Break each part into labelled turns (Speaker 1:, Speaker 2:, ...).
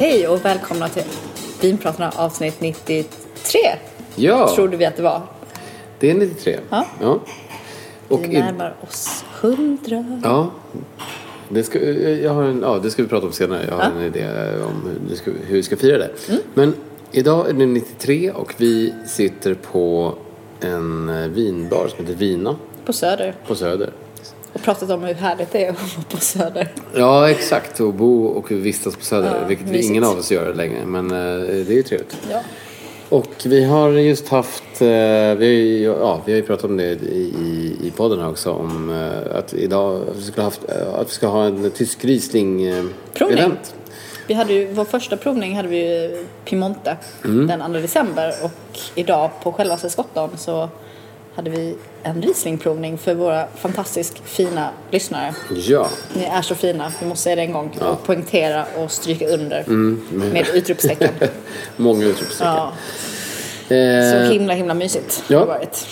Speaker 1: Hej och välkomna till Vinpratarna avsnitt 93.
Speaker 2: Ja,
Speaker 1: Trodde vi att det var.
Speaker 2: det är 93.
Speaker 1: Ja.
Speaker 2: ja. Och
Speaker 1: Vi närmar oss 100.
Speaker 2: ja, det ska, jag har en, ja, det ska vi prata om senare. Jag har
Speaker 1: Ja. Mm.
Speaker 2: en idé om hur, ska, hur vi ska fira det. Men idag är det 93 och vi sitter på en vinbar som heter Vina
Speaker 1: På Söder.
Speaker 2: på Söder.
Speaker 1: Och pratat om hur härligt det är att vara på Söder.
Speaker 2: Ja, exakt. Och bo och vistas på Söder.
Speaker 1: Ja,
Speaker 2: vilket vi,
Speaker 1: mysigt.
Speaker 2: ingen av oss gör längre. Men eh, det är ju trevligt.
Speaker 1: Ja.
Speaker 2: Och vi har just haft, eh, vi, har ju- ja, vi har ju pratat om det i, i, i podden också, om eh, att idag att vi ska, haft, att vi ska ha en tysk riesling eh,
Speaker 1: Provning.
Speaker 2: event.
Speaker 1: Vi hade ju, vår första provning hade vi ju Piemonte
Speaker 2: Mm.
Speaker 1: den 2 december och idag på själva Skottdagen så hade vi en Rieslingprovning för våra fantastiskt fina lyssnare.
Speaker 2: Ja,
Speaker 1: Ni är så fina, vi måste säga det en gång och poängtera och stryka under
Speaker 2: Mm,
Speaker 1: med utropstecken.
Speaker 2: många utropstecken.
Speaker 1: Ja,
Speaker 2: Eh,
Speaker 1: så himla himla mysigt
Speaker 2: ja.
Speaker 1: har det varit.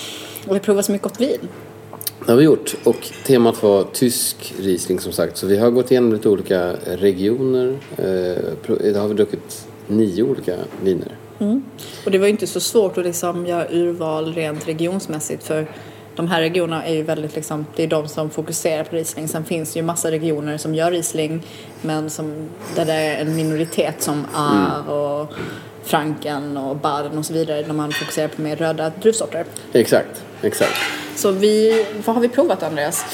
Speaker 1: Och vi provar så mycket gott vin.
Speaker 2: Det har vi gjort och temat var tysk riesling som sagt. Så vi har gått igenom lite olika regioner. Eh, pro- idag har vi druckit nio olika viner.
Speaker 1: Och det var ju inte så svårt att liksom göra urval rent regionsmässigt för de här regionerna är ju väldigt liksom, det är de som fokuserar på Riesling. Sen finns det ju massa regioner som gör Riesling men som, där det är en minoritet som Aar och Franken och Baden och så vidare där man fokuserar på mer röda druvsorter.
Speaker 2: Exakt, exakt.
Speaker 1: Så vi, vad har vi provat Andreas?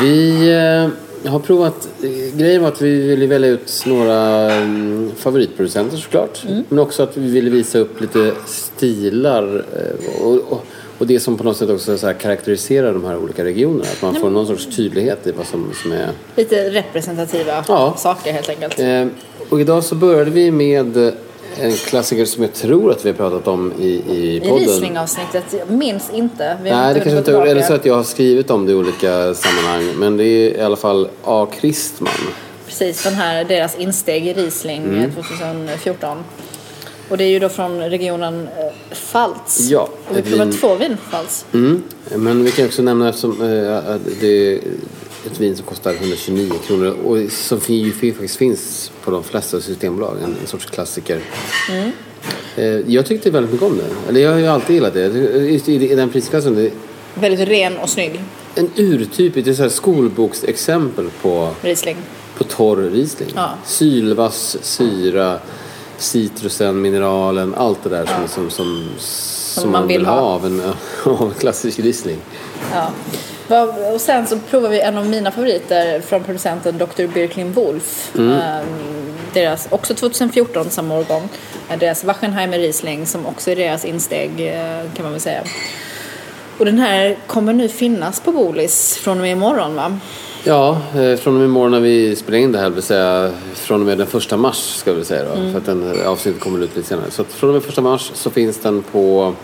Speaker 2: Vi eh, har provat, eh, grejen var att vi ville välja ut några mm, favoritproducenter såklart. Men också att vi ville visa upp lite stilar eh, och, och, och det som på något sätt också så karaktäriserar de här olika regionerna. Att man får någon sorts tydlighet i vad som, som är...
Speaker 1: Lite representativa
Speaker 2: Ja.
Speaker 1: saker helt enkelt.
Speaker 2: Eh, och idag så började vi med en klassiker som jag tror att vi har pratat om i, i
Speaker 1: I
Speaker 2: podden.
Speaker 1: Riesling-avsnittet, jag minns inte. Vi
Speaker 2: Nej, det
Speaker 1: inte
Speaker 2: kanske
Speaker 1: hunnit
Speaker 2: inte
Speaker 1: tillbaka.
Speaker 2: så att jag har skrivit om det i olika sammanhang. Men det är i alla fall A. Kristman.
Speaker 1: Precis, den här, deras insteg i Riesling
Speaker 2: Mm.
Speaker 1: eh, 2014. Och det är ju då från regionen eh, Pfalz.
Speaker 2: Ja,
Speaker 1: Och vi provar
Speaker 2: vin-
Speaker 1: två vin Pfalz.
Speaker 2: Mm. Men vi kan också nämna eftersom eh, att det är ett vin som kostar 129 kronor och som ju faktiskt finns på de flesta systembolag. En, sorts klassiker. Eh, jag tyckte väldigt mycket om det. Eller jag har ju alltid gillat det. Just i, den prisklassen. Det
Speaker 1: Väldigt ren och snygg
Speaker 2: en urtypisk, det är skolboksexempel på,
Speaker 1: Riesling.
Speaker 2: på torr Riesling.
Speaker 1: Ja.
Speaker 2: Sylvass, syra, citrusen, mineralen, allt det där som, som, som, som,
Speaker 1: man
Speaker 2: man
Speaker 1: vill
Speaker 2: vill
Speaker 1: ha
Speaker 2: av en, av en klassisk Riesling.
Speaker 1: Ja. Och sen så provar vi en av mina favoriter från producenten Dr. Birklin Wolf.
Speaker 2: Mm.
Speaker 1: Ehm, Deras, också 2014, samma årgång. Eh, Deras Wachenheimer Riesling som också är deras insteg eh, kan man väl säga. Och den här kommer nu finnas på Bolis från och med imorgon va?
Speaker 2: Ja, eh, från och med imorgon när vi spelar in det här, vill säga från och med den första mars ska vi säga då. För att den avsnittet kommer ut lite senare. Så från och med första mars så finns den på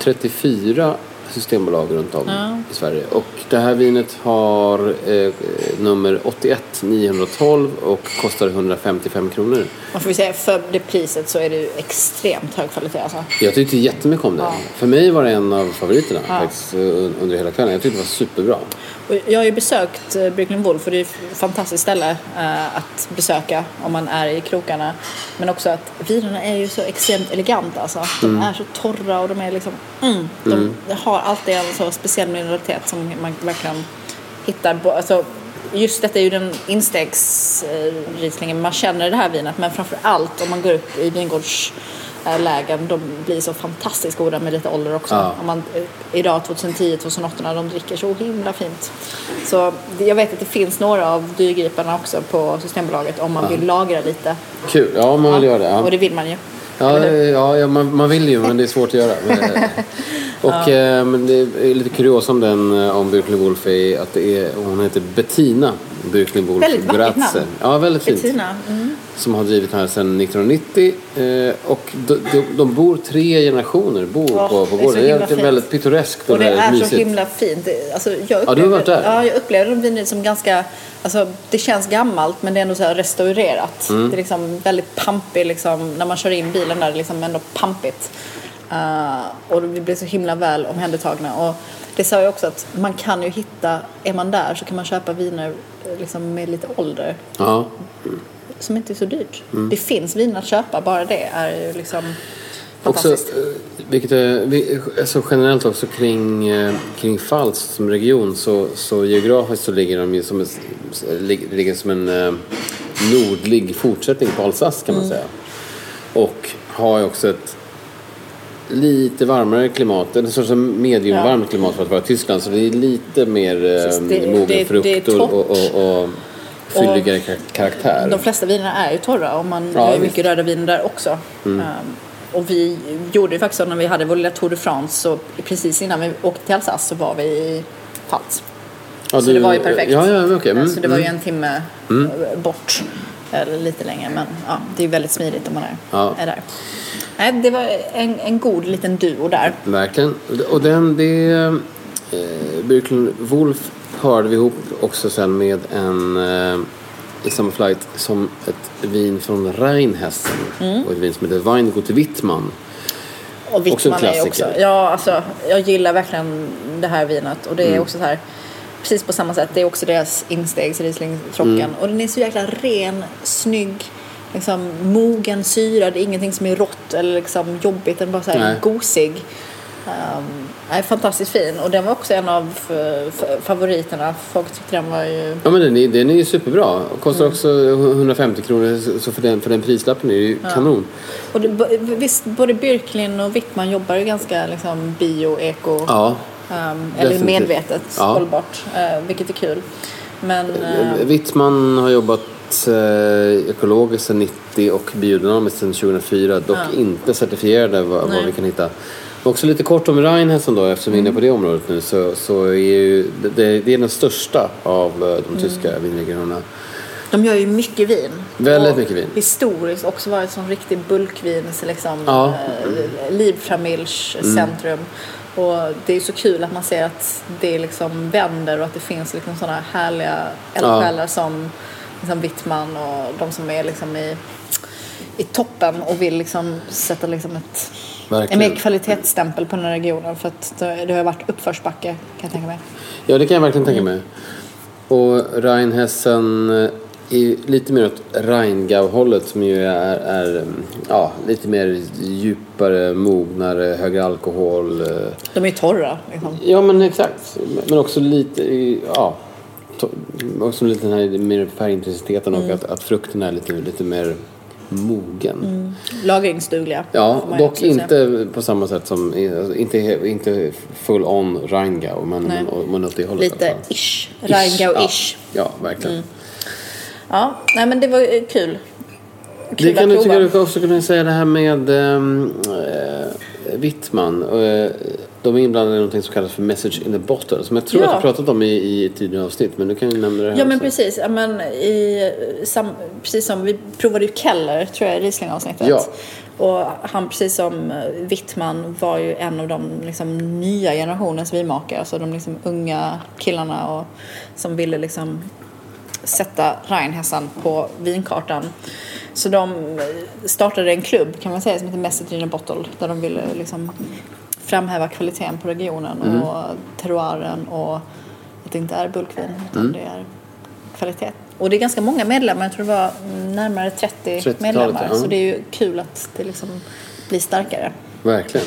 Speaker 2: 34 systembolag runt om i Sverige. Och det här vinet har eh, nummer 81 912 och kostar 155 kronor.
Speaker 1: Man får säga för det priset så är det ju extremt hög kvalitet alltså.
Speaker 2: Jag tyckte jättemycket om det.
Speaker 1: Ja.
Speaker 2: För mig var det en av favoriterna faktiskt, eh, under hela kvällen. Jag tyckte det var superbra.
Speaker 1: Jag har ju besökt eh, Brooklyn Wolf och det är ett fantastiskt ställe eh, att besöka om man är i krokarna. Men också att vinerna är ju så extremt eleganta alltså. De är så torra och de är liksom, mm, de har alltid en så speciell mineralitet som man verkligen hittar. Alltså, just detta är ju den instegsrislingen man känner i det här vinet men framför allt om man går upp i vingårdslägen de blir så fantastiskt goda med lite ålder också.
Speaker 2: Ja.
Speaker 1: Om man, eh, idag 2010-2008 när de dricker så himla fint. Så jag vet att det finns några av dyrgriparna också på Systembolaget om man vill lagra lite.
Speaker 2: Kul, ja man vill göra det. Ja.
Speaker 1: Och det vill man ju.
Speaker 2: Ja, ja, ja man, man vill ju men det är svårt att göra. Men, och eh, men det är lite kurios om den eh, om Birkley Wolf är att det är, hon heter Bettina Birkley Wolf
Speaker 1: Väldigt vackert namn.
Speaker 2: Ja, väldigt fint.
Speaker 1: Bettina. Mm.
Speaker 2: Som har drivit här sedan 1990 eh, och de, de, de bor tre generationer bor
Speaker 1: Ja,
Speaker 2: på, på
Speaker 1: det är
Speaker 2: gården. Det är väldigt pittoreskt och,
Speaker 1: Och det är
Speaker 2: mysigt.
Speaker 1: så himla fint. Det- Alltså, jag upplevde,
Speaker 2: du har varit där?
Speaker 1: Ja, jag upplevde de vinet som ganska, alltså det känns gammalt men det är ändå så restaurerat.
Speaker 2: Mm.
Speaker 1: Det är liksom väldigt pampigt liksom, när man kör in bilen där, det är liksom ändå pampigt. Uh, och vi blev så himla väl omhändertagna. Och det sa jag också att man kan ju hitta, är man där så kan man köpa viner eh, liksom med lite ålder
Speaker 2: Ja.
Speaker 1: Som inte är så dyrt.
Speaker 2: Mm.
Speaker 1: Det finns viner att köpa, bara det är ju liksom
Speaker 2: Också, eh, vilket är, alltså generellt också kring, eh, kring Falst som region så, så geografiskt så ligger de ju som, ligger som en eh, nordlig fortsättning på Alsace kan man säga. Och har ju också ett lite varmare klimat, en sorts mediumvarmt klimat för att vara Tyskland. Så det är lite mer mogen frukt och, och, och, och fylligare kar- karaktär.
Speaker 1: De flesta vinerna är ju torra och man
Speaker 2: Ja,
Speaker 1: har ju.
Speaker 2: Mm.
Speaker 1: mycket röda viner där också. Um, och vi gjorde ju faktiskt så när vi hade vår lilla Tour de France så precis innan vi åkte till Alsace så var vi i Pfalz.
Speaker 2: Ja,
Speaker 1: så
Speaker 2: du-
Speaker 1: det var ju perfekt.
Speaker 2: Ja, ja, okej. Mm,
Speaker 1: så det var ju
Speaker 2: mm.
Speaker 1: en timme eh, bort. Eller lite längre men ja, det är ju väldigt smidigt om man är,
Speaker 2: Ja.
Speaker 1: är där. Nej, det var en, en god liten duo där.
Speaker 2: Verkligen. Och den, det... Eh, Birken Wolf parade vi ihop också sen med en eh, i samma flight som ett vin från Rheinhessen. Och ett vin som heter Weingut Wittmann.
Speaker 1: Och
Speaker 2: Också en
Speaker 1: Wittmann är
Speaker 2: klassiker.
Speaker 1: också. Ja, alltså jag gillar verkligen det här vinet och det är
Speaker 2: Mm.
Speaker 1: också så här precis på samma sätt. Det är också deras instegs Riesling Trocken
Speaker 2: Mm.
Speaker 1: och den är så jäkla ren, snygg, liksom mogen, syrad. Det är ingenting som är rått eller liksom jobbigt. Den är bara så här
Speaker 2: Nej.
Speaker 1: gosig. Um, är fantastiskt fin och den var också en av eh, favoriterna. Folk tyckte den var ju
Speaker 2: Ja men den är, den är ju superbra. Kostar
Speaker 1: Mm.
Speaker 2: också 150 kronor så för den, för den prislappen är det ju kanon.
Speaker 1: och det, visst, både Birkelin och Wittmann jobbar ju ganska liksom bio, eko.
Speaker 2: Ja.
Speaker 1: Um, eller medvetet
Speaker 2: Ja.
Speaker 1: hållbart, uh, vilket är kul. Men uh,
Speaker 2: Wittmann har jobbat eh, ekologiskt sedan 90 och biodynamiskt sedan 2004. Dock inte certifierade vad, vad vi kan hitta. Också lite kort om Rheinhessen då eftersom vi är inne på det området nu så, så är ju det, det är den största av eh, de tyska vinregionerna.
Speaker 1: de gör ju mycket vin.
Speaker 2: Väldigt mycket vin.
Speaker 1: Historiskt också varit som riktig bulkvins, liksom,
Speaker 2: Ja.
Speaker 1: uh, Livfamiljs centrum. Och det är så kul att man ser att det liksom vänder och att det finns liksom sådana härliga eldsjälar som liksom Wittman och de som är liksom i, i toppen och vill liksom sätta liksom ett en
Speaker 2: Verkligen.
Speaker 1: mer kvalitetsstämpel på den här regionen för att det, har varit uppförsbacke kan jag tänka mig.
Speaker 2: Ja det kan jag verkligen tänka mig. Och Rheinhessen eh, är lite mer åt Rheingau-hållet som ju är, är mm, ja, lite mer djupare, mognare, högre alkohol. eh,
Speaker 1: De är ju torra liksom.
Speaker 2: Ja men exakt. Men också lite, ja. Också lite den här mer färgintensiteten
Speaker 1: Mm.
Speaker 2: och att, att frukten är lite, lite mer mogen.
Speaker 1: Lagringsdugliga.
Speaker 2: Ja, dock
Speaker 1: också säga.
Speaker 2: inte på samma sätt som, alltså, inte, inte full on Rheingau men,
Speaker 1: Nej.
Speaker 2: men, men åt det hållet.
Speaker 1: Lite ish.
Speaker 2: Ish,
Speaker 1: Rheingau-ish.
Speaker 2: Ja, ja verkligen.
Speaker 1: Ja, nej men det var eh, kul.
Speaker 2: Det
Speaker 1: Kul
Speaker 2: kan
Speaker 1: att
Speaker 2: du tycka du kan också kunna säga det här med um, Wittman. Eh, de är inblandade i något som kallas för message in the bottle. Som jag tror
Speaker 1: Ja.
Speaker 2: att jag pratat om i, i tidigare avsnitt. Men du kan ju nämna det här
Speaker 1: Ja men
Speaker 2: också.
Speaker 1: precis. Ja, men i, sam, precis som vi provade ju Keller tror jag i Riesling-avsnittet.
Speaker 2: Ja.
Speaker 1: Och han, precis som Wittman, var ju en av de liksom, nya generationens vinmakare. Alltså de liksom, unga killarna och, som ville liksom, sätta Rheinhessan på vinkartan. Så de startade en klubb kan man säga som heter Message in a Bottle där de ville liksom framhäva kvaliteten på regionen
Speaker 2: Mm.
Speaker 1: och terroiren och att det inte är bulkvin utan
Speaker 2: Mm.
Speaker 1: det är kvalitet. Och det är ganska många medlemmar, jag tror det var närmare 30
Speaker 2: 30-talet,
Speaker 1: medlemmar.
Speaker 2: ja.
Speaker 1: Så det är ju kul att det liksom blir starkare.
Speaker 2: Verkligen.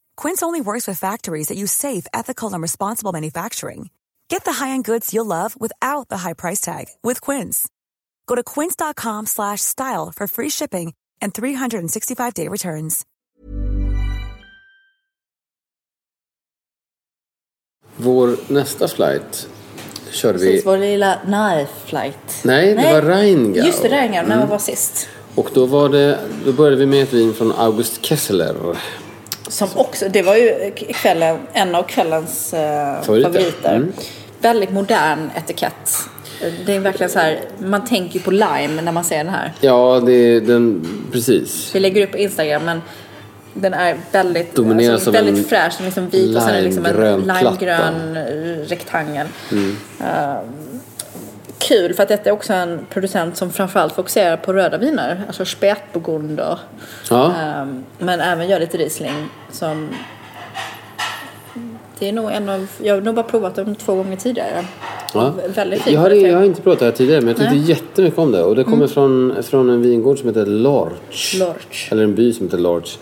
Speaker 3: Quince only works with factories that use safe, ethical, and responsible manufacturing. Get the high-end goods you'll love without the high price tag with Quince. Go to quince.com slash style for free shipping and 365-day returns.
Speaker 2: Vår nästa flight körde vi...
Speaker 1: Precis, vår lilla Knife flight.
Speaker 2: Nej, det var Rheingau.
Speaker 1: Just det, Rheingau.
Speaker 2: Mm.
Speaker 1: När var sist?
Speaker 2: Och då, var det, då började vi med ett vin från August Kessler.
Speaker 1: Som också, det var ju kvällen, en av kvällens eh,
Speaker 2: Favoriter.
Speaker 1: favoriter.
Speaker 2: Mm.
Speaker 1: Väldigt modern etikett. Det är verkligen så här, man tänker ju på lime när man ser den här.
Speaker 2: Ja, det är den... Precis.
Speaker 1: Vi lägger upp på Instagram men den är väldigt,
Speaker 2: Domineras
Speaker 1: alltså, väldigt
Speaker 2: en
Speaker 1: fräsch. Den är liksom vit och sen är det liksom en
Speaker 2: limegrön
Speaker 1: rektangel. Eh, kul för att detta är också en producent som framförallt fokuserar på röda viner. Alltså spätburgunder.
Speaker 2: Ja,
Speaker 1: Um, men även gör lite Riesling som det är nog en av, jag har nog bara provat dem två gånger tidigare.
Speaker 2: ja.
Speaker 1: Väldigt fin
Speaker 2: Jag har, jag har inte provat det här tidigare men jag tyckte
Speaker 1: Nej.
Speaker 2: jättemycket om det. Och det kommer från, från en vingård som heter Lorch.
Speaker 1: Lorch.
Speaker 2: Eller en by som heter Lorch.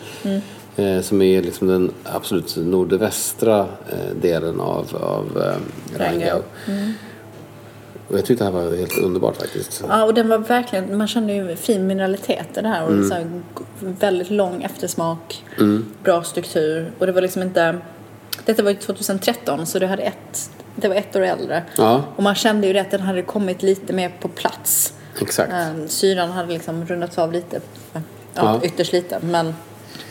Speaker 2: Eh, som är liksom den absolut nordvästra eh, delen av, av eh, Rheingau. Och jag tyckte det här var helt underbart faktiskt.
Speaker 1: Ja, och den var verkligen, man kände ju fin mineralitet i det här och så här, väldigt lång eftersmak, bra struktur och det var liksom inte, detta var ju 2013 så det hade ett, det var ett år äldre.
Speaker 2: Ja.
Speaker 1: Och man kände ju det att den hade kommit lite mer på plats.
Speaker 2: Exakt.
Speaker 1: Um, syran hade liksom rundats av lite, ja,
Speaker 2: Ja.
Speaker 1: ytterst lite. Men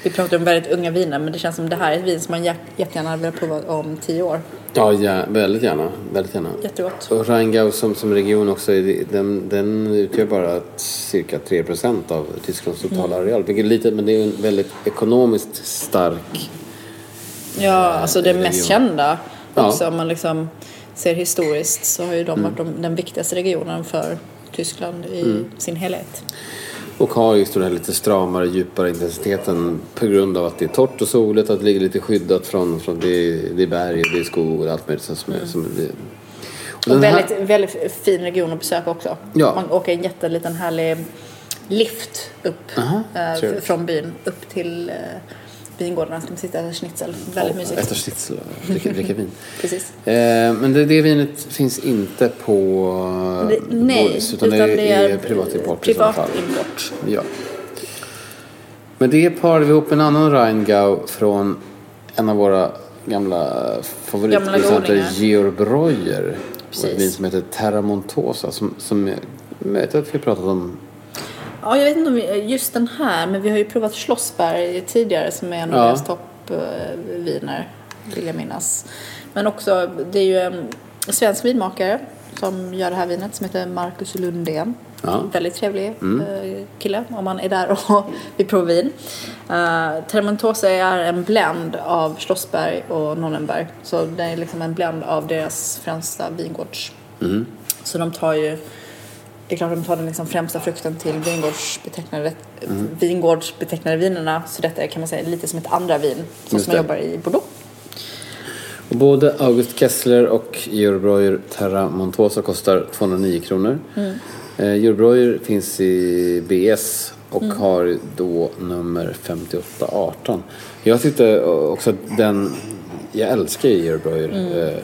Speaker 1: vi pratar om väldigt unga viner men det känns som det här är ett vin som man jä- jättegärna hade velat prova om tio år.
Speaker 2: Ja, ja, väldigt gärna. Väldigt gärna.
Speaker 1: Jättegott.
Speaker 2: Och Rheingau som, som region också, den, den utgör bara cirka 3 procent av Tysklands totala areal. Vilket är lite, men det är en väldigt ekonomiskt stark...
Speaker 1: Ja, alltså det mest
Speaker 2: region.
Speaker 1: kända
Speaker 2: Ja.
Speaker 1: också om man liksom ser historiskt så har ju de varit de, den viktigaste regionen för Tyskland i sin helhet.
Speaker 2: Och har just den här lite stramare, djupare intensiteten på grund av att det är torrt och soligt, att det ligger lite skyddat från, från det, det är berg, det är skog och allt möjligt som, är- som det, den
Speaker 1: Och
Speaker 2: här-
Speaker 1: väldigt, väldigt fin region att besöka också.
Speaker 2: Ja.
Speaker 1: Man åker en jätteliten härlig lift upp
Speaker 2: Aha,
Speaker 1: eh,
Speaker 2: trevligt.
Speaker 1: från byn upp till eh, vingårdarna. Ska man sitta och äta schnitzel. Väldigt mysigt.
Speaker 2: Äta schnitzel och dricka, dricka vin.
Speaker 1: Precis.
Speaker 2: Eh, men det, det vinet finns inte på
Speaker 1: Det,
Speaker 2: eh,
Speaker 1: nej,
Speaker 2: Bodis, utan, det är, privatimport i sådana fall.
Speaker 1: privatimport.
Speaker 2: Ja. Men det parade vi ihop en annan Rheingau från en av våra gamla favoritproducenter. Georg Breuer. Och ett
Speaker 1: Precis.
Speaker 2: vin som heter Terra Montosa som, som jag vet att vi har pratat om.
Speaker 1: Ja, jag vet inte om vi, just den här, men vi har ju provat Schlossberg tidigare som är en av
Speaker 2: Ja.
Speaker 1: deras toppviner, vill jag minnas. Men också, det är ju en svensk vinmakare som gör det här vinet som heter Marcus Lundén.
Speaker 2: Ja.
Speaker 1: Väldigt trevlig eh, kille om man är där och vill prova vin. Uh, Termontosa är en blend av Schlossberg och Nonnenberg. Så det är liksom en blend av deras främsta vingårds. Så de tar ju det är klart de tar den liksom främsta frukten till vingårdsbetecknade, vingårdsbetecknade vinerna. Så detta är kan man säga lite som ett andra vin. Som man jobbar i Bordeaux.
Speaker 2: Både August Kessler och Georg Breuer Terra Montosa kostar 209 kronor.
Speaker 1: Mm.
Speaker 2: Eh, Breuer finns i BS och
Speaker 1: Mm.
Speaker 2: har då nummer 5818. Jag tyckte också att den, jag älskar ju Breuer.
Speaker 1: Mm.
Speaker 2: Eh,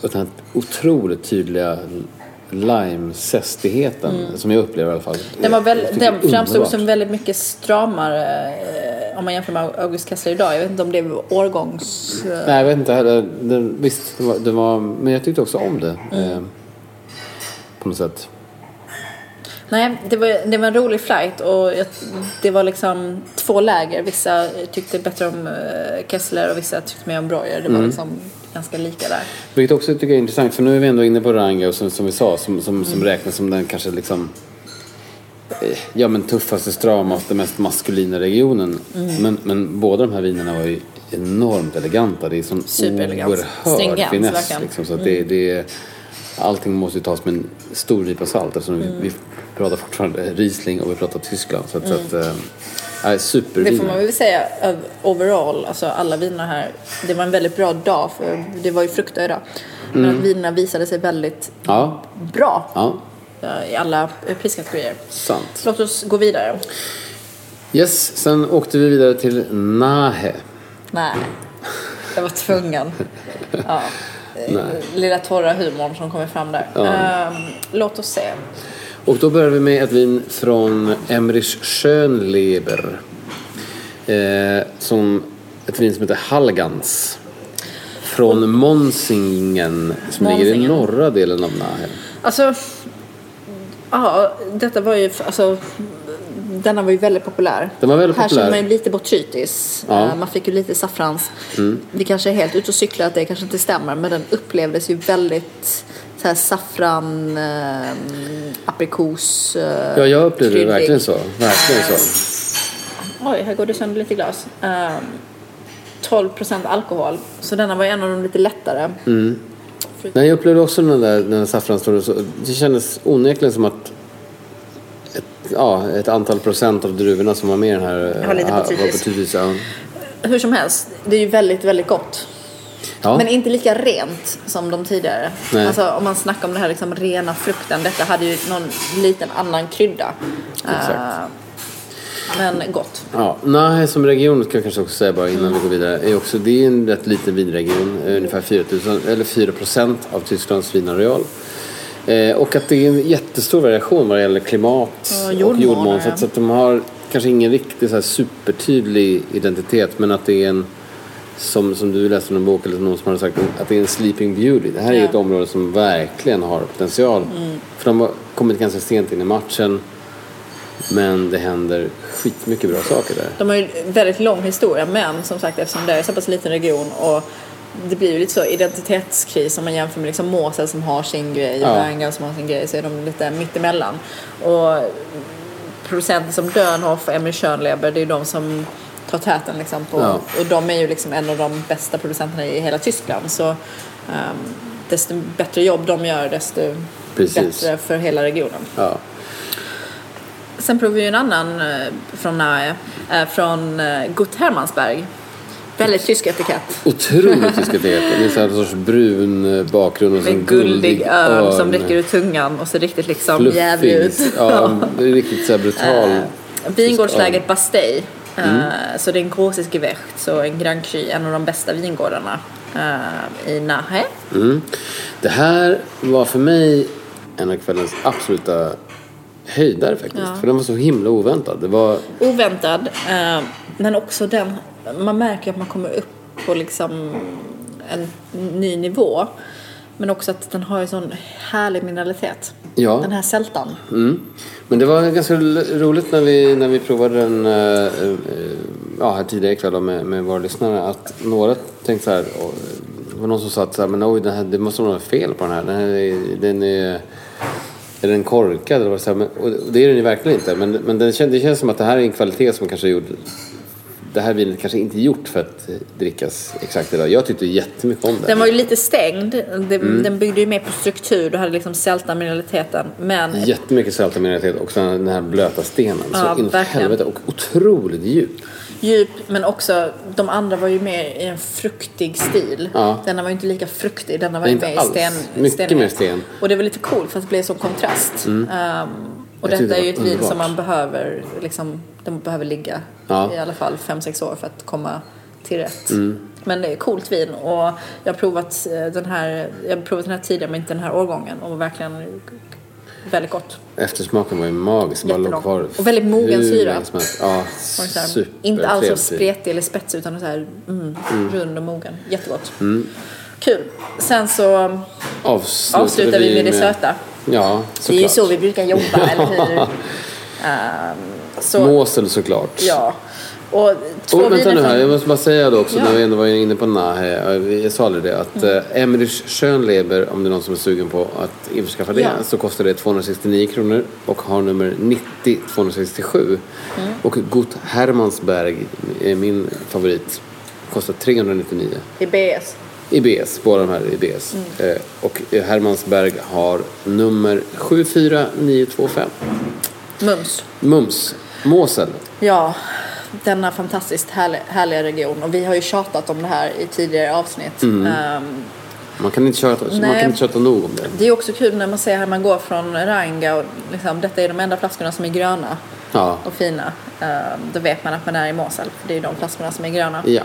Speaker 2: den här otroligt tydliga lime-zestigheten som jag upplever i alla fall.
Speaker 1: Mm. Den, var väl, den framstod som väldigt mycket stramare eh, om man jämför med August Kessler idag. Jag vet inte om det är årgångs...
Speaker 2: Nej, jag vet inte heller. Den, visst, det var, det var, men jag tyckte också om det.
Speaker 1: Mm.
Speaker 2: Eh, på något sätt.
Speaker 1: Nej, det var, det var en rolig flight och jag, det var liksom två läger. Vissa tyckte bättre om eh, Kessler och vissa tyckte mer om Breuer. Det var
Speaker 2: Mm.
Speaker 1: liksom ganska lika där.
Speaker 2: Vilket också tycker jag är intressant för nu är vi ändå inne på Ranga som, som vi sa som, som,
Speaker 1: Mm.
Speaker 2: som räknas som den kanske liksom eh, Ja men tuffaste, stramaste, mest maskulina regionen.
Speaker 1: Mm.
Speaker 2: Men, men båda de här vinerna var ju enormt eleganta. Det är
Speaker 1: Superelegant.
Speaker 2: oerhörd finess. Liksom, så att det, det, allting måste ju tas med en stor nypa salt eftersom
Speaker 1: Mm.
Speaker 2: vi, vi pratar fortfarande Riesling och vi pratar Tyskland. Så att, så att,
Speaker 1: Det
Speaker 2: superviner.
Speaker 1: får man väl säga overall, alltså alla viner här. Det var en väldigt bra dag för det var ju fruktdag idag. Men att vinerna visade sig väldigt
Speaker 2: Ja,
Speaker 1: bra
Speaker 2: ja,
Speaker 1: i alla priskategorier.
Speaker 2: sant.
Speaker 1: Låt oss gå vidare.
Speaker 2: Yes, sen åkte vi vidare till Nahe.
Speaker 1: Nej, jag var tvungen. Ja. Lilla torra humorn som kommer fram där. Ehm, låt oss se.
Speaker 2: Och då börjar vi med ett vin från Emrich Schönleber. Eh, som ett vin som heter Hallgans. Från Monsinghen som ligger i norra delen av Nahe.
Speaker 1: Alltså, ja, detta var ju, alltså, denna var ju väldigt populär.
Speaker 2: Den var väldigt
Speaker 1: här
Speaker 2: populär.
Speaker 1: känner man ju lite botrytis.
Speaker 2: Ja. Mm.
Speaker 1: Eh, Man fick ju lite saffrans. Vi kanske är helt ute och cyklar att det kanske inte stämmer. Men den upplevdes ju väldigt så här saffran, eh, aprikos, eh,
Speaker 2: Ja, jag upplevde det verkligen så. Verkligen så.
Speaker 1: Oj, här går det sönder lite glas. Eh, 12% alkohol. Så denna var en av de lite lättare.
Speaker 2: Nej, jag upplevde också den där, den där saffranstorren. så- Det kändes onekligen som att ja, ett antal procent av druvorna som var med i den här
Speaker 1: Har lite
Speaker 2: eh,
Speaker 1: botrytis,
Speaker 2: Ja.
Speaker 1: Hur som helst, det är ju väldigt, väldigt gott.
Speaker 2: Ja.
Speaker 1: Men inte lika rent som de tidigare.
Speaker 2: Nej.
Speaker 1: Alltså om man snackar om det här liksom rena frukten. Detta hade ju någon liten annan krydda.
Speaker 2: Exakt.
Speaker 1: Eh, men gott.
Speaker 2: Ja, Nahe som region ska jag kanske också säga bara innan vi går vidare. Är också, det är en rätt liten vinregion. Ungefär 4, 000, eller 4 procent av Tysklands vinareal. Eh, och att det är en jättestor variation vad det gäller klimat och
Speaker 1: jordmån,
Speaker 2: jordmån. Så att, så att de har kanske ingen riktigt så supertydlig identitet. Men att det är en, som, som du läste i en bok eller någon som har sagt, att det är en sleeping beauty. Det här är
Speaker 1: Ja.
Speaker 2: ett område som verkligen har potential. För de har kommit ganska sent in i matchen. Men det händer skitmycket bra saker där.
Speaker 1: De har ju väldigt lång historia men som sagt eftersom det är så pass liten region och det blir ju lite så identitetskris om man jämför med liksom Mosel som har sin grej och
Speaker 2: Ja.
Speaker 1: Wenger som har sin grej så är de lite mittemellan. Och producenter som Dönhoff och Emil Schönleber det är ju de som tar täten liksom på,
Speaker 2: Ja.
Speaker 1: och de är ju liksom en av de bästa producenterna i hela Tyskland så um, desto bättre jobb de gör desto
Speaker 2: Precis.
Speaker 1: bättre för hela regionen.
Speaker 2: Ja.
Speaker 1: Sen provar vi ju en annan eh, från Nahe, eh, från eh, Gut Hermansberg. Väldigt tysk etikett.
Speaker 2: Otroligt tysk etikett. Det är så här en sorts brun eh, bakgrund och en
Speaker 1: guldig örn som räcker ur tungan och ser riktigt liksom jävlig ut.
Speaker 2: Ja, det är riktigt så här brutal.
Speaker 1: Eh, Vingårdsläget Bastei. Eh, Så det är en großes Gewicht, så en Grand Cru, en av de bästa vingårdarna eh, i Nahe.
Speaker 2: Mm. Det här var för mig en av kvällens absoluta höjdare faktiskt.
Speaker 1: Ja.
Speaker 2: För den var så himla oväntad. Det var
Speaker 1: Oväntad, men också den, man märker att man kommer upp på liksom en ny nivå. Men också att den har en sån härlig mineralitet.
Speaker 2: Ja.
Speaker 1: Den här sältan.
Speaker 2: Mm. Men det var ganska roligt när vi, när vi provade den eh, ja, här tidigare ikväll med, med våra lyssnare att några tänkte så här, det var någon som sa att så här, men oj, det, här, det måste vara något fel på den här. Den, här är, den är, är den korkad? Eller vad så här, men, och det är den ju verkligen inte. Men, men det, känns, det känns som att det här är en kvalitet som kanske är gjord det här vinet kanske inte är gjort för att eh, drickas exakt idag. Jag tyckte jättemycket om det.
Speaker 1: Den var ju lite stängd. Det,
Speaker 2: Mm.
Speaker 1: Den byggde ju mer på struktur. Du hade liksom sälta mineraliteten. Men
Speaker 2: Jättemycket sältamineritet och sen den här blöta stenen.
Speaker 1: Ja,
Speaker 2: så inåt helvete och otroligt djup.
Speaker 1: djup. Men också, de andra var ju mer i en fruktig stil.
Speaker 2: Ja.
Speaker 1: Denna var ju inte lika fruktig. Denna var ju mer i sten.
Speaker 2: Mycket
Speaker 1: stenighet.
Speaker 2: mer sten. Mm.
Speaker 1: Och det var lite coolt för att det blev sån kontrast. Ehm, och
Speaker 2: Jag
Speaker 1: detta är ju ett vin som man behöver, liksom, den behöver ligga
Speaker 2: Ja.
Speaker 1: i alla fall 5-6 år för att komma till rätt.
Speaker 2: Mm.
Speaker 1: Men det är coolt vin och jag har provat eh, den här, jag har provat den här tidigare men inte den här årgången och verkligen väldigt gott.
Speaker 2: Eftersmaken var ju magisk. Bara låg kvar
Speaker 1: Och väldigt mogen syra.
Speaker 2: Ja,
Speaker 1: inte alls så spretig eller spetsig utan så här, mm, rund och mogen. Jättegott. Kul. Sen så
Speaker 2: Avslutade,
Speaker 1: avslutar vi med det söta.
Speaker 2: Ja,
Speaker 1: Det är ju
Speaker 2: såklart.
Speaker 1: så vi brukar jobba, eller hur? Ehm, så,
Speaker 2: Måsel såklart.
Speaker 1: ja. Och två
Speaker 2: Oh, vänta nu här, jag måste bara säga då också
Speaker 1: Ja.
Speaker 2: när vi ändå var inne på Nahe. Jag sa aldrig det att mm. Emmerich Schönleber, om det är någon som är sugen på att införskaffa det,
Speaker 1: Ja.
Speaker 2: så kostar det 269 kronor och har nummer 90 267.
Speaker 1: Mm.
Speaker 2: Och Gut Hermansberg, är min favorit, kostar 399.
Speaker 1: i BS.
Speaker 2: I BS, båda de här är i BS.
Speaker 1: Mm.
Speaker 2: Eh, och eh, Hermansberg har nummer 74925.
Speaker 1: Mums.
Speaker 2: Mums, Mosel.
Speaker 1: Ja, denna fantastiskt härliga, härliga region. Och vi har ju tjatat om det här i tidigare avsnitt.
Speaker 2: Mm.
Speaker 1: Ehm,
Speaker 2: Man kan inte köta, man kan inte köta nog om det.
Speaker 1: det är också kul när man ser här man går från Rheingau. Liksom, detta är de enda flaskorna som är gröna
Speaker 2: Ja.
Speaker 1: och fina. Ehm, då vet man att man är i Mosel. För det är ju de flaskorna som är gröna.
Speaker 2: Ja.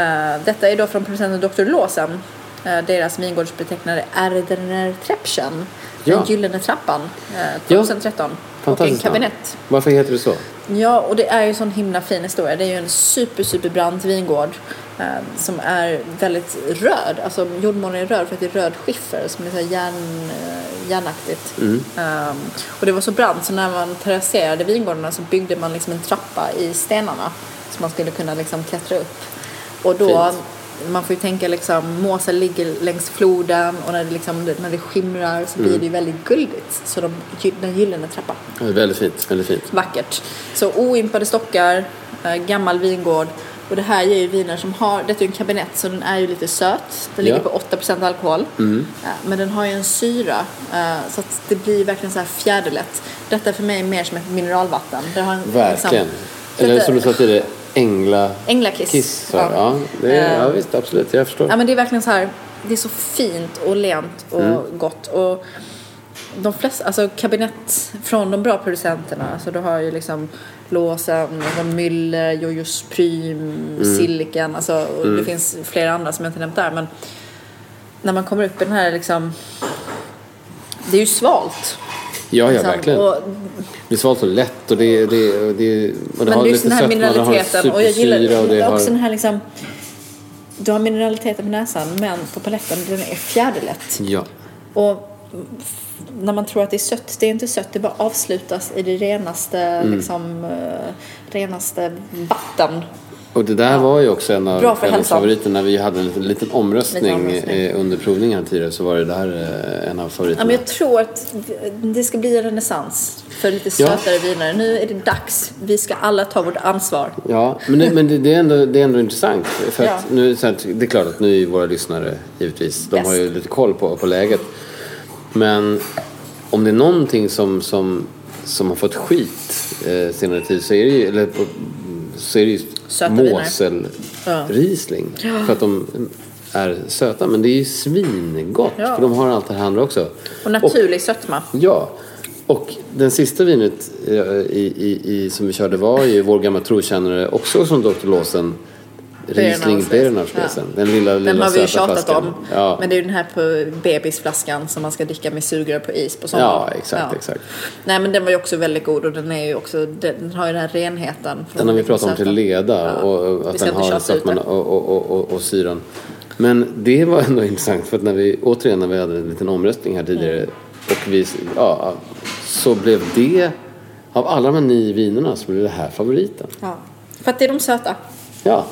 Speaker 1: Eh, detta är då från producenten Dr. Lawson. Uh, deras vingårdsbetecknade Erdener Treppchen.
Speaker 2: Ja.
Speaker 1: Den gyllene trappan. Uh, 2013. och en
Speaker 2: Fantastiskt namn.
Speaker 1: kabinett.
Speaker 2: Varför heter det så?
Speaker 1: Ja, och det är ju en sån himla fin historia. Det är ju en super, super brant vingård eh, som är väldigt röd. Alltså jordmånen är röd för att det är röd skiffer som är så här järn, eh, järnaktigt. Ehm, och det var så brant så när man terrasserade vingårdarna så byggde man liksom en trappa i stenarna så man skulle kunna liksom klättra upp. Och då,
Speaker 2: Fint.
Speaker 1: Man får ju tänka liksom, Mosel ligger längs floden och när det, liksom, när det skimrar så blir det ju väldigt guldigt. Så de, den gyllene trappan.
Speaker 2: Ja, Väldigt fint, väldigt fint.
Speaker 1: Vackert. Så oimpade stockar, eh, gammal vingård. Och det här ger ju viner som har, detta är ju en kabinett så den är ju lite söt. Den ligger
Speaker 2: Ja.
Speaker 1: på 8% alkohol. Eh, Men den har ju en syra eh, så att det blir verkligen så här fjäderlätt. Detta för mig är mer som ett mineralvatten. Det har en,
Speaker 2: Verkligen.
Speaker 1: Liksom,
Speaker 2: Eller som du sa tidigare, ängla...
Speaker 1: Änglakiss.
Speaker 2: Kiss, ja. Ja, det är, ja, visst, absolut. Jag förstår.
Speaker 1: Ja men det är verkligen så här, det är så fint och lent och
Speaker 2: Mm.
Speaker 1: gott. Och de flesta, alltså kabinett från de bra producenterna, alltså du har ju liksom Låsen, Müller, Jojos Prym,
Speaker 2: Mm.
Speaker 1: Sillikan, alltså och det finns flera andra som jag inte nämnt där men när man kommer upp i den här liksom det är ju svalt.
Speaker 2: Ja, ja,
Speaker 1: liksom.
Speaker 2: verkligen.
Speaker 1: Och,
Speaker 2: Det är svalt och lätt och det, det, det, och det
Speaker 1: men
Speaker 2: har lite
Speaker 1: den
Speaker 2: sötma, det har
Speaker 1: mineraliteten och jag gillar
Speaker 2: supersyra och det
Speaker 1: också den
Speaker 2: har...
Speaker 1: här liksom du har mineraliteten på näsan men på paletten den är fjäderlätt.
Speaker 2: Ja.
Speaker 1: Och när man tror att det är sött, det är inte sött, det bara avslutas i det renaste,
Speaker 2: Mm.
Speaker 1: liksom, eh, renaste vatten.
Speaker 2: Och det där var ju också en av
Speaker 1: Bra för
Speaker 2: kvällens
Speaker 1: hälsan.
Speaker 2: favoriter. När vi hade en liten, liten omröstning,
Speaker 1: omröstning.
Speaker 2: under provningen här tidigare så var det där eh, en av
Speaker 1: Ja,
Speaker 2: favoriterna.
Speaker 1: men jag tror att det ska bli en renässans för lite
Speaker 2: Ja.
Speaker 1: sötare viner. Nu är det dags. Vi ska alla ta vårt ansvar.
Speaker 2: Ja, men, det, men det, det, är ändå, det är ändå intressant. För
Speaker 1: Ja.
Speaker 2: nu, det är klart att nu är våra lyssnare givetvis, de
Speaker 1: Bäst.
Speaker 2: har ju lite koll på, på läget. Men om det är någonting som, som, som har fått skit eh, senare tid så är det ju, eller på, så är det ju
Speaker 1: Söta.
Speaker 2: Mosel-Riesling. För att de är söta. Men det är ju svingott.
Speaker 1: Ja.
Speaker 2: För de har allt det här andra också.
Speaker 1: Och naturlig sötma.
Speaker 2: Ja. Och den sista vinet eh, i, i, i, som vi körde var ju vår gamla trotjänare också som Dr. Lawson. Riesling Beerenauslesen. Den lilla, lilla
Speaker 1: Den har vi ju tjatat
Speaker 2: flaskan.
Speaker 1: om.
Speaker 2: Ja.
Speaker 1: Men det är ju den här på bebisflaskan som man ska dricka med sugrör på is på sommaren.
Speaker 2: Ja, exakt, exakt.
Speaker 1: Nej men den var ju också väldigt god och den är ju också, den har ju den här renheten.
Speaker 2: Den har vi pratat om till leda
Speaker 1: Ja.
Speaker 2: och, att den har sötman och, och, och, och syran. Men det var ändå intressant för att när vi återigen när vi hade en liten omröstning här tidigare
Speaker 1: Mm.
Speaker 2: och vi, ja, så blev det av alla de här nio vinerna så blev det här favoriten.
Speaker 1: Ja. För att det är de söta.
Speaker 2: Ja,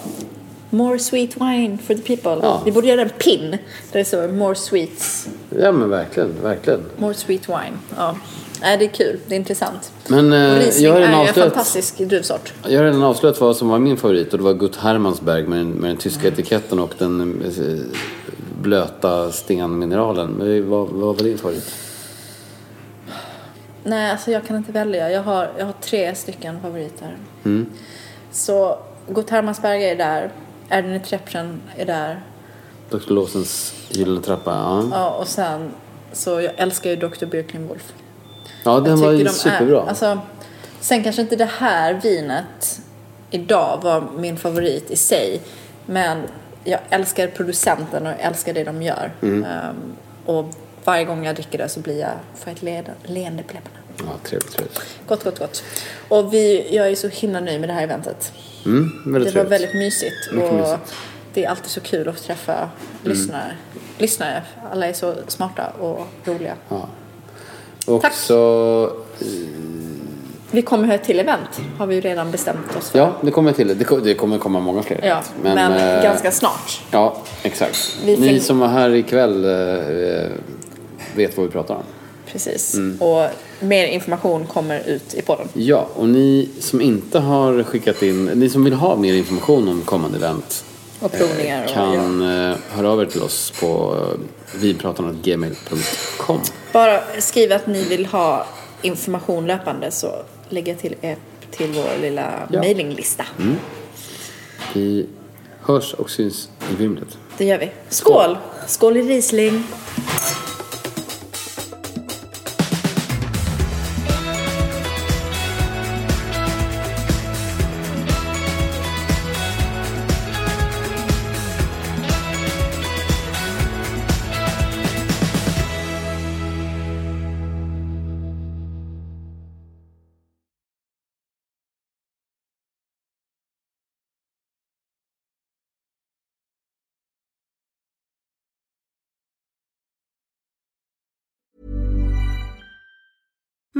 Speaker 1: More sweet wine for the people.
Speaker 2: Ja.
Speaker 1: Vi borde göra en pin där det står more sweets,
Speaker 2: ja men verkligen, verkligen.
Speaker 1: more sweet wine. Ja. Nej, det är kul, det är intressant.
Speaker 2: Men eh, jag har redan
Speaker 1: ju en
Speaker 2: avslöjat,
Speaker 1: fantastisk druvsort.
Speaker 2: jag har redan avslöjat vad som var min favorit och det var Gut Hermansberg med, med den tyska
Speaker 1: Mm.
Speaker 2: etiketten och den eh, blöta stenmineralen. Men vad, vad var din favorit?
Speaker 1: Nej, alltså jag kan inte välja. Jag har, jag har tre stycken favoriter.
Speaker 2: Mm.
Speaker 1: Så Gott Hermansberg är där. Erdene Trepchen är där.
Speaker 2: Dr. Lawsons Gyllene trappa, ja.
Speaker 1: Ja, och sen så jag älskar ju Dr. Birkenwolf.
Speaker 2: Ja, den var ju
Speaker 1: de
Speaker 2: superbra.
Speaker 1: Är, alltså, sen kanske inte det här vinet idag var min favorit i sig. Men jag älskar producenten och jag älskar det de gör.
Speaker 2: Mm.
Speaker 1: Ehm, och varje gång jag dricker det så blir jag, får jag ett leende på läpparna.
Speaker 2: Ja, trevligt, trevligt.
Speaker 1: Gott, gott, gott. Och vi, jag är så himla nöjd med det här eventet.
Speaker 2: Mm,
Speaker 1: Det var
Speaker 2: trevligt.
Speaker 1: väldigt mysigt.
Speaker 2: Mycket
Speaker 1: och
Speaker 2: mysigt.
Speaker 1: Det är alltid så kul att träffa lyssnare. lyssnare. Alla är så smarta och roliga.
Speaker 2: Och
Speaker 1: Tack.
Speaker 2: så...
Speaker 1: Vi kommer ha ett till event, har vi ju redan bestämt oss för.
Speaker 2: Ja, det kommer till. Det ko- det kommer komma många fler.
Speaker 1: Ja, men,
Speaker 2: eh,
Speaker 1: ganska snart.
Speaker 2: Ja, exakt.
Speaker 1: Vi
Speaker 2: Ni
Speaker 1: fin-
Speaker 2: som var här ikväll eh, vet vad vi pratar om.
Speaker 1: Precis.
Speaker 2: Mm.
Speaker 1: Och mer information kommer ut i podden.
Speaker 2: Ja, och ni som inte har skickat in, ni som vill ha mer information om kommande event
Speaker 1: Och provningar. Och, ja.
Speaker 2: kan eh, höra av er till oss på eh, vinpratarna.gmail.com.
Speaker 1: Bara skriv att ni vill ha information löpande så lägger jag till er till vår lilla
Speaker 2: Ja.
Speaker 1: mailinglista.
Speaker 2: Vi hörs och syns i vimlet.
Speaker 1: Det gör vi. Skål! Skål i Riesling!